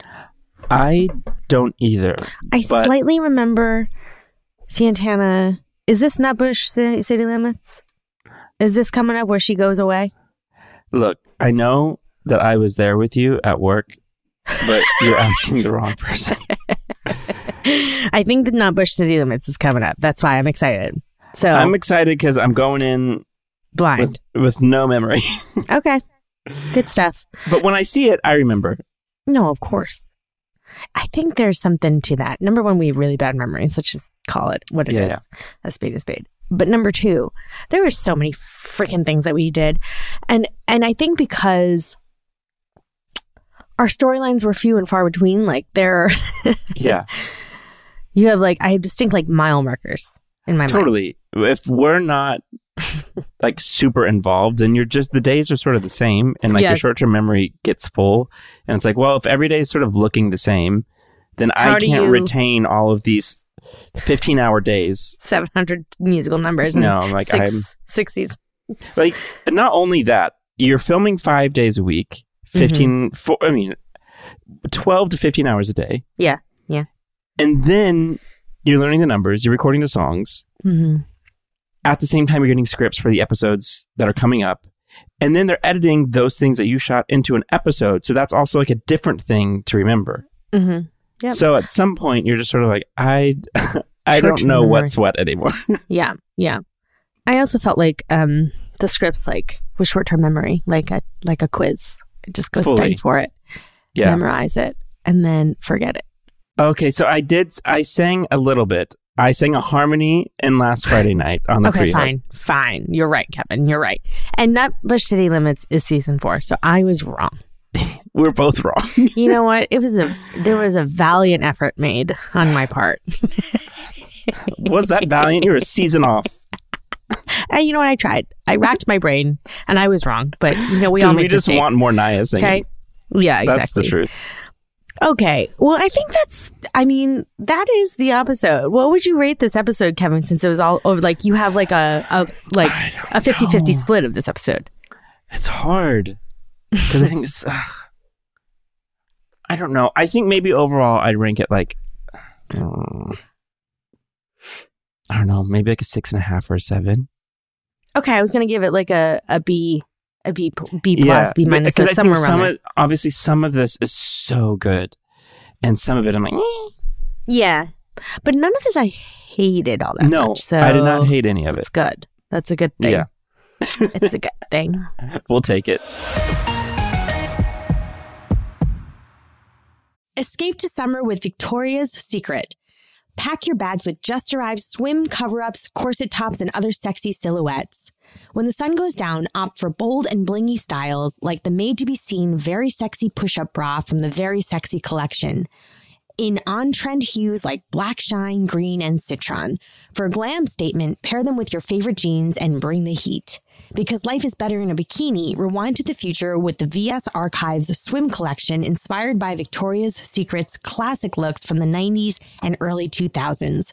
I don't either. I slightly remember Santana. Is this Nutbush Ci- City Limits? Is this coming up where she goes away? Look, I know that I was there with you at work, but you're asking the wrong person. I think the Nutbush City Limits is coming up. That's why I'm excited. So I'm excited because I'm going in blind. with, with no memory. Okay. Good stuff. but when I see it, I remember. No, of course. I think there's something to that. Number one, we have really bad memories. Let's just call it what it is. Yeah, A spade is spade. But number two, there were so many freaking things that we did. And and I think because our storylines were few and far between, like there Yeah, you have like I have distinct like mile markers in my mind. totally. If we're not like super involved, and you're just the days are sort of the same, and like your short term memory gets full, and it's like, well, if every day is sort of looking the same, then How I can't you- retain all of these 15 hour days. Seven hundred musical numbers and No, like I'm 60s like not only that you're filming five days a week Mm-hmm. 15 four, i mean 12 to 15 hours a day Yeah, yeah. and then you're learning the numbers you're recording the songs Mm-hmm. At the same time you're getting scripts for the episodes that are coming up and then they're editing those things that you shot into an episode so that's also like a different thing to remember Mm-hmm. Yep. so at some point you're just sort of like i i don't know memory. what's what anymore Yeah, yeah. I also felt like um the scripts like with short term memory, like a like a quiz. Just go Fully. study for it, yeah memorize it, and then forget it. Okay, so I did. I sang a little bit. I sang a harmony in last Friday night on the Okay, pre fine, fine. You're right, Kevin. You're right. And Nut Bush City Limits is season four, so I was wrong. We're both wrong. You know what? It was a there was a valiant effort made on my part. Was that valiant? You're a season off And you know what? I tried. I racked my brain, and I was wrong. But you know, we all make we just mistakes. want more Naya singing. Okay. Yeah, exactly. That's the truth. Okay. Well, I think that's, I mean, that is the episode. What would you rate this episode, Kevin, since it was all over? Like, you have like a, a like a 50 50 split of this episode. It's hard because I think it's, ugh. I don't know. I think maybe overall I'd rank it like. mm, I don't know, maybe like a six and a half or a seven. Okay. I was going to give it like a, a B, a B, B plus, B minus, because so I it's think somewhere around some there. of obviously some of this is so good, and some of it I'm like, eh. yeah. But none of this I hated all that no, much. So I did not hate any of it. It's good. That's a good thing. Yeah. it's a good thing. We'll take it. Escape to summer with Victoria's Secret. Pack your bags with just arrived swim cover ups, corset tops, and other sexy silhouettes. When the sun goes down, opt for bold and blingy styles like the made to be seen very sexy push up bra from the Very Sexy collection. In on trend hues like black shine, green, and citron. For a glam statement, pair them with your favorite jeans and bring the heat. Because life is better in a bikini, rewind to the future with the VS Archives swim collection inspired by Victoria's Secret's classic looks from the 90s and early 2000s.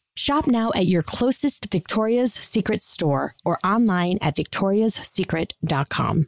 Shop now at your closest Victoria's Secret store or online at victoriassecret.com.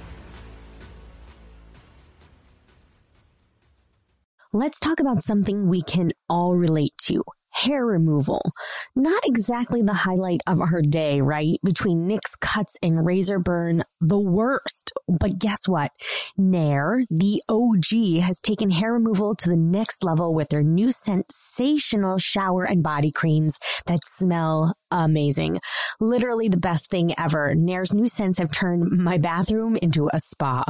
Let's talk about something we can all relate to hair removal. Not exactly the highlight of our day, right? Between Nick's cuts and razor burn, the worst. But guess what? Nair, the OG, has taken hair removal to the next level with their new sensational shower and body creams that smell amazing. Literally the best thing ever. Nair's new scents have turned my bathroom into a spa.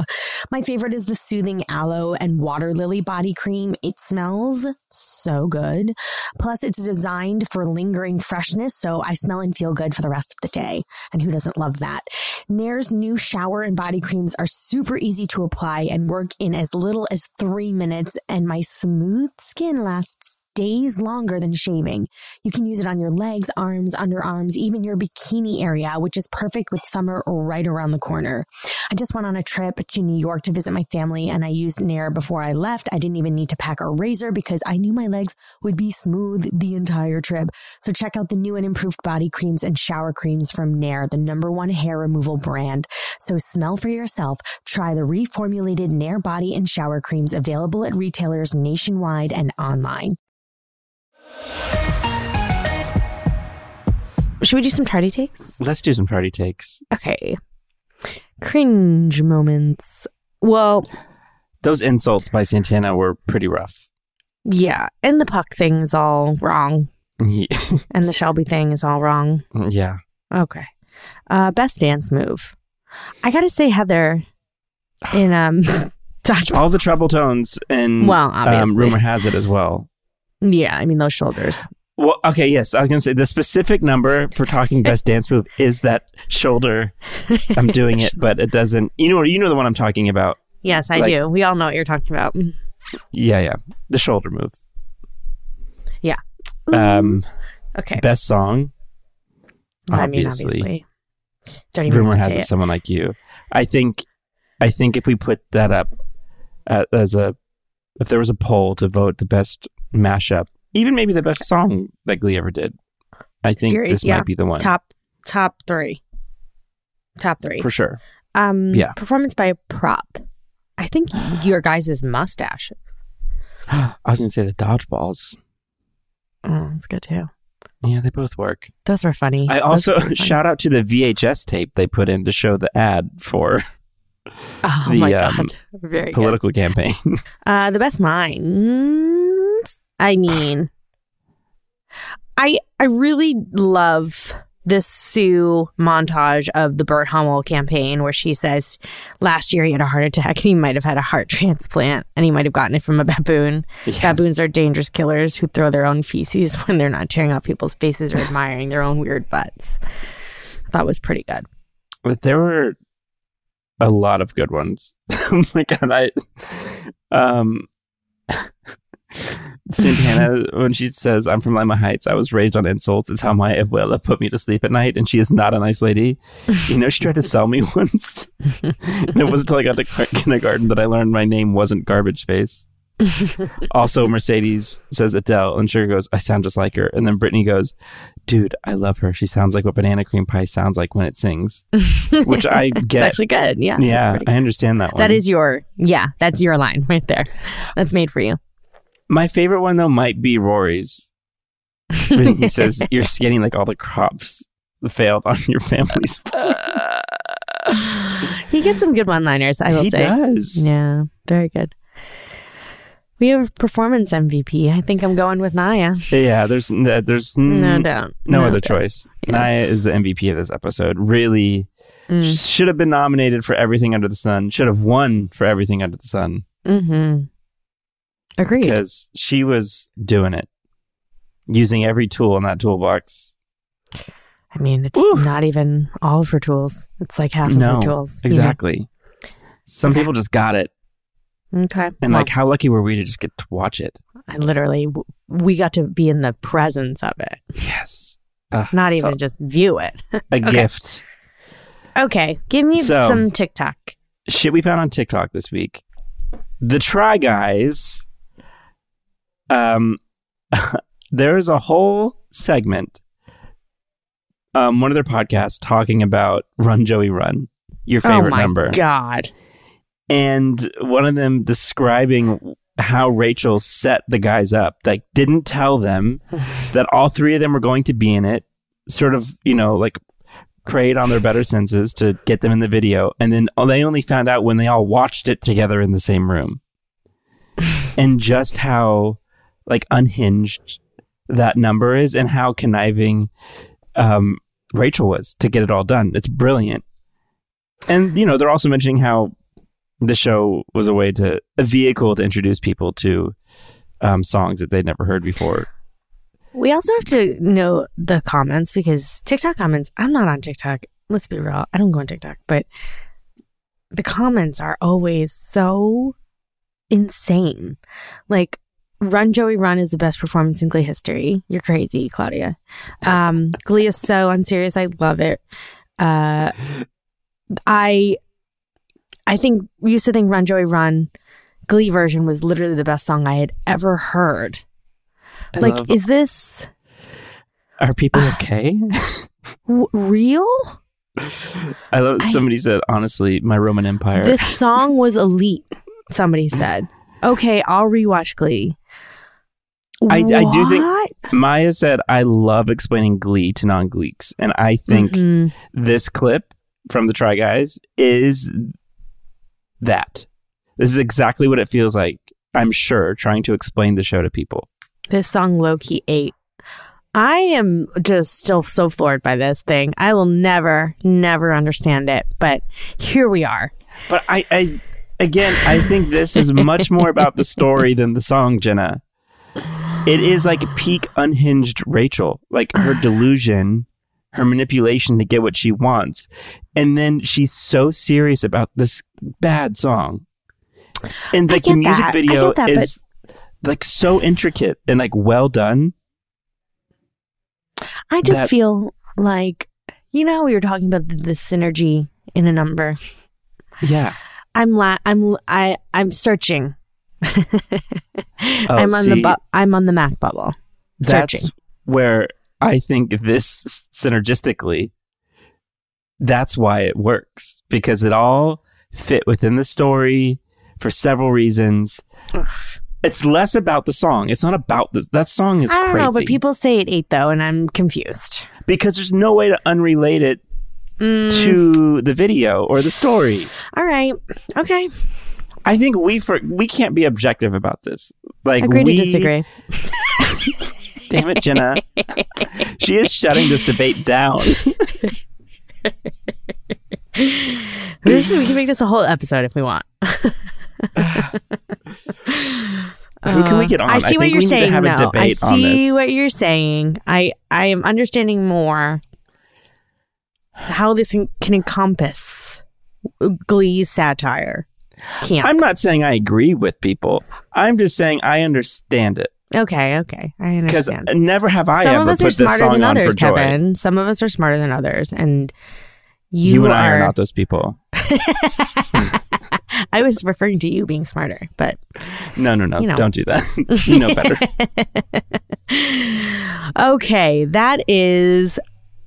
My favorite is the soothing aloe and water lily body cream. It smells so good. Plus, it's designed for lingering freshness, so I smell and feel good for the rest of the day. And who doesn't love that? Nair's new shower and body creams are super easy to apply and work in as little as three minutes, and my smooth skin lasts days longer than shaving. You can use it on your legs, arms, underarms, even your bikini area, which is perfect with summer right around the corner. I just went on a trip to New York to visit my family and I used Nair before I left. I didn't even need to pack a razor because I knew my legs would be smooth the entire trip. So check out the new and improved body creams and shower creams from Nair, the number one hair removal brand. So smell for yourself. Try the reformulated Nair body and shower creams available at retailers nationwide and online. Should we do some tardy takes? Let's do some party takes. Okay. Cringe moments. Well, Those insults by Santana were pretty rough. yeah. And the puck thing's all wrong. Ye- And the Shelby thing is all wrong. Yeah. Okay. Uh, best dance move. I gotta say, Heather, in um, dodgeball. All the Troubletones and Well, obviously. um, rumor has it as well. Yeah, I mean those shoulders. Well, okay, yes. I was going to say the specific number for talking best dance move is that shoulder. I'm doing it, but it doesn't. You know, you know the one I'm talking about. Yes, I Like- do. We all know what you're talking about. Yeah, yeah. The shoulder move. Yeah. Um, Okay. best song. I mean, obviously. obviously. Don't even Rumor has it. it. Someone like you. I think. I think if we put that up uh, as a, if there was a poll to vote the best mashup, even maybe the best song that Glee ever did, I think Series, this yeah. might be the It's one Top top three. Top three. for sure. Um, Yeah. Performance by prop. I think your guys' mustaches. I was going to say the dodgeballs. Oh, that's good too. Yeah, they both work. Those were funny. I Those also funny. shout out to the VHS tape they put in to show the ad for Oh the, my um, very good. political campaign. Uh, the best lines. I mean, I I really love this Sue montage of the Burt Hummel campaign where she says last year he had a heart attack and he might have had a heart transplant and he might have gotten it from a baboon. Yes. Baboons are dangerous killers who throw their own feces when they're not tearing out people's faces or admiring their own weird butts. That was pretty good. But there were a lot of good ones. oh my god, I um Santana when she says I'm from Lima Heights, I was raised on insults. It's how my abuela put me to sleep at night, and she is not a nice lady. You know, she tried to sell me once, and it wasn't until I got to kindergarten that I learned my name wasn't Garbage Face. also, Mercedes says Adele, and Sugar goes, I sound just like her. And then Brittany goes, Dude, I love her. She sounds like what banana cream pie sounds like when it sings, which I It's get. actually good. Yeah. yeah, I understand that one. That is your yeah, that's your line right there. That's made for you. My favorite one though. Might be Rory's. When he says, "You're getting like all the crops failed on your family's." he gets some good one-liners, I will he say. does. Yeah, very good. We have performance MVP. I think I'm going with Naya. Yeah, there's there's No, don't. no, other don't. choice. Yeah. Naya is the MVP of this episode. Really, Mm. should have been nominated for everything under the sun. Should have won for everything under the sun Mm-hmm. Agreed. because she was doing it, using every tool in that toolbox. I mean, it's Woo. not even all of her tools. It's like half of No, her tools. you know? Exactly. Some Okay. people just got it, Okay. and Well, like, how lucky were we to just get to watch it? I literally, we got to be in the presence of it, Yes, uh, not even just view it. a gift. Okay, give me So- some TikTok. shit we found on TikTok this week. The Try Guys. Um, there is a whole segment, um, one of their podcasts talking about Run Joey Run, your favorite oh my number, God. and one of them describing how Rachel set the guys up, like didn't tell them that all three of them were going to be in it, sort of, you know, like preyed on their better senses to get them in the video, and then they only found out when they all watched it together in the same room, and just how like unhinged that number is, and how conniving um, Rachel was to get it all done. It's brilliant, and you know they're also mentioning how the show was a way to a vehicle to introduce people to um, songs that they'd never heard before. We also have to know the comments because TikTok comments, I'm not on TikTok. Let's be real. I don't go on TikTok, but the comments are always so insane. Like, Run Joey Run is the best performance in Glee history. You're crazy, Claudia. Um, Glee is so unserious. I love it. Uh, I I think we used to think Run Joey Run Glee version was literally the best song I had ever heard. I like, love- is this are people okay? w- real? I love I- somebody said honestly, my Roman Empire. This song was elite. Somebody said, "Okay, I'll rewatch Glee." I- I do think- Maya said I love explaining Glee to non-Gleeks, and I think Mhm. this clip from the Try Guys is that. This is exactly what it feels like. I'm sure trying to explain the show to people. this song low key ate. I am just still so floored by this thing. I will never, never understand it. But here we are. But I, I again, I think this is much more about the story than the song, Jenna. It is like peak unhinged Rachel, like her delusion, her manipulation to get what she wants. And then she's so serious about this bad song. And like the music that. Video that, but- is like so intricate and like well done. I just That- feel like, you know, we were talking about the, the synergy in a number. Yeah. I'm la- I'm I I'm searching. Oh, I'm on the bu- I'm on the Mac bubble. that's searching. where I think this synergistically, that's why it works because it all fit within the story for several reasons. It's less about the song. It's not about the that song is I don't crazy know, but people say it ate though, and I'm confused. because there's no way to unrelate it Mm, to the video or the story. all right, okay. I think we for we can't be objective about this. Like Agree we, to disagree. Damn it, Jenna. she is shutting this debate down. we can make this a whole episode if we want. Who can we get uh, on? I I see think what you're saying. have a though. I see what you're saying. I I am understanding more how this can encompass Glee's satire. Can't. I'm not saying I agree with people. I'm just saying I understand it okay, okay. I understand. because never have I Some ever put this song than on others, for joy. Kevin. Some of us are smarter than others, and you, You, and I are. are not those people. I was referring to you being smarter, but No, no, no. You know. Don't do that. you know better. okay, that is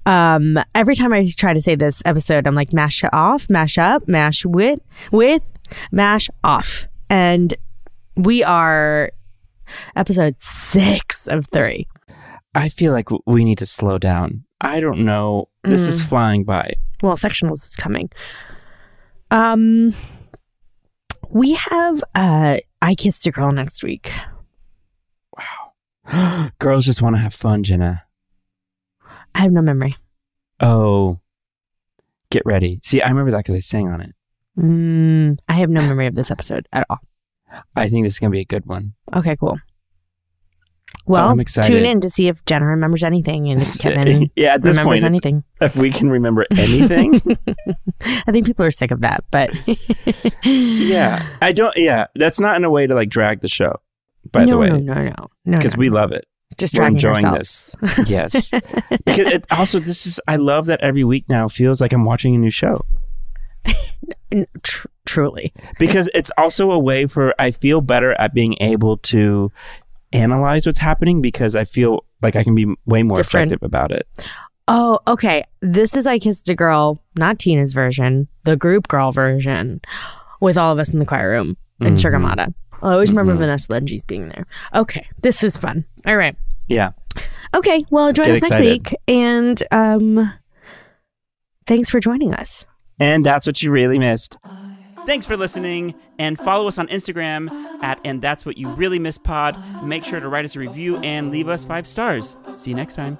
um every time I try to say this episode, I'm like mash off, mash up, mash with with, mash off. And we are episode six of three. I feel like we need to slow down. I don't know. This is Mm. flying by. Well, sectionals is coming. Um we have uh I kissed a girl next week. Wow, girls just want to have fun, Jenna. I have no memory. Oh, get ready. See, I remember that because I sang on it. Mm, I have no memory of this episode at all. I think this is gonna be a good one. Okay, cool. Well, I'm excited. tune in to see if Jenna remembers anything and if Kevin yeah, at this remembers point, anything. if we can remember anything, I think people are sick of that, but yeah, I don't. Yeah, that's not in a way to like drag the show. By no, the way, no, no, no, no, because no. we love it. Just we're enjoying ourselves. this. Yes, because it, also this is. I love that every week now feels like I'm watching a new show. Tr- truly. because it's also a way for I feel better at being able to analyze what's happening because I feel like I can be way more Different. effective about it. Oh, okay. This is I Kissed a Girl, not Tina's version, the group girl version, with all of us in the choir room and Mhm. Sugar Motta. I always remember Mhm. Vanessa Lengies being there. Okay, this is fun. All right. Yeah. Okay, well, join Get us next week. And um, thanks for joining us. And that's what you really missed. Thanks for listening and follow us on Instagram at and that's what you really missed pod. Make sure to write us a review and leave us five stars. See you next time.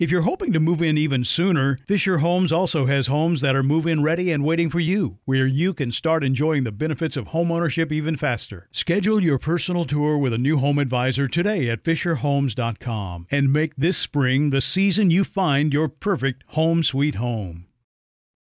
If you're hoping to move in even sooner, Fisher Homes also has homes that are move in ready and waiting for you, where you can start enjoying the benefits of homeownership even faster. Schedule your personal tour with a new home advisor today at FisherHomes.com and make this spring the season you find your perfect home sweet home.